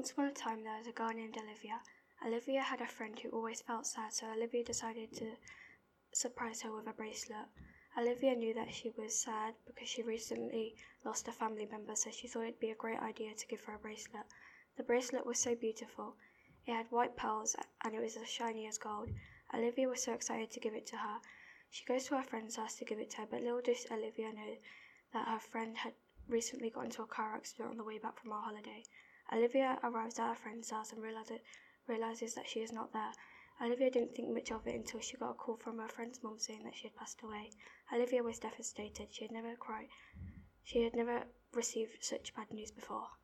Once upon a time, there was a girl named Olivia. Olivia had a friend who always felt sad, so Olivia decided to surprise her with a bracelet. Olivia knew that she was sad because she recently lost a family member, so she thought it'd be a great idea to give her a bracelet. The bracelet was so beautiful. It had white pearls and it was as shiny as gold. Olivia was so excited to give it to her. She goes to her friend's house to give it to her, but little does Olivia know that her friend had recently got into a car accident on the way back from our holiday. Olivia arrives at her friend's house and realizes, realizes that she is not there. Olivia didn't think much of it until she got a call from her friend's mum saying that she had passed away. Olivia was devastated. She had never cried. She had never received such bad news before.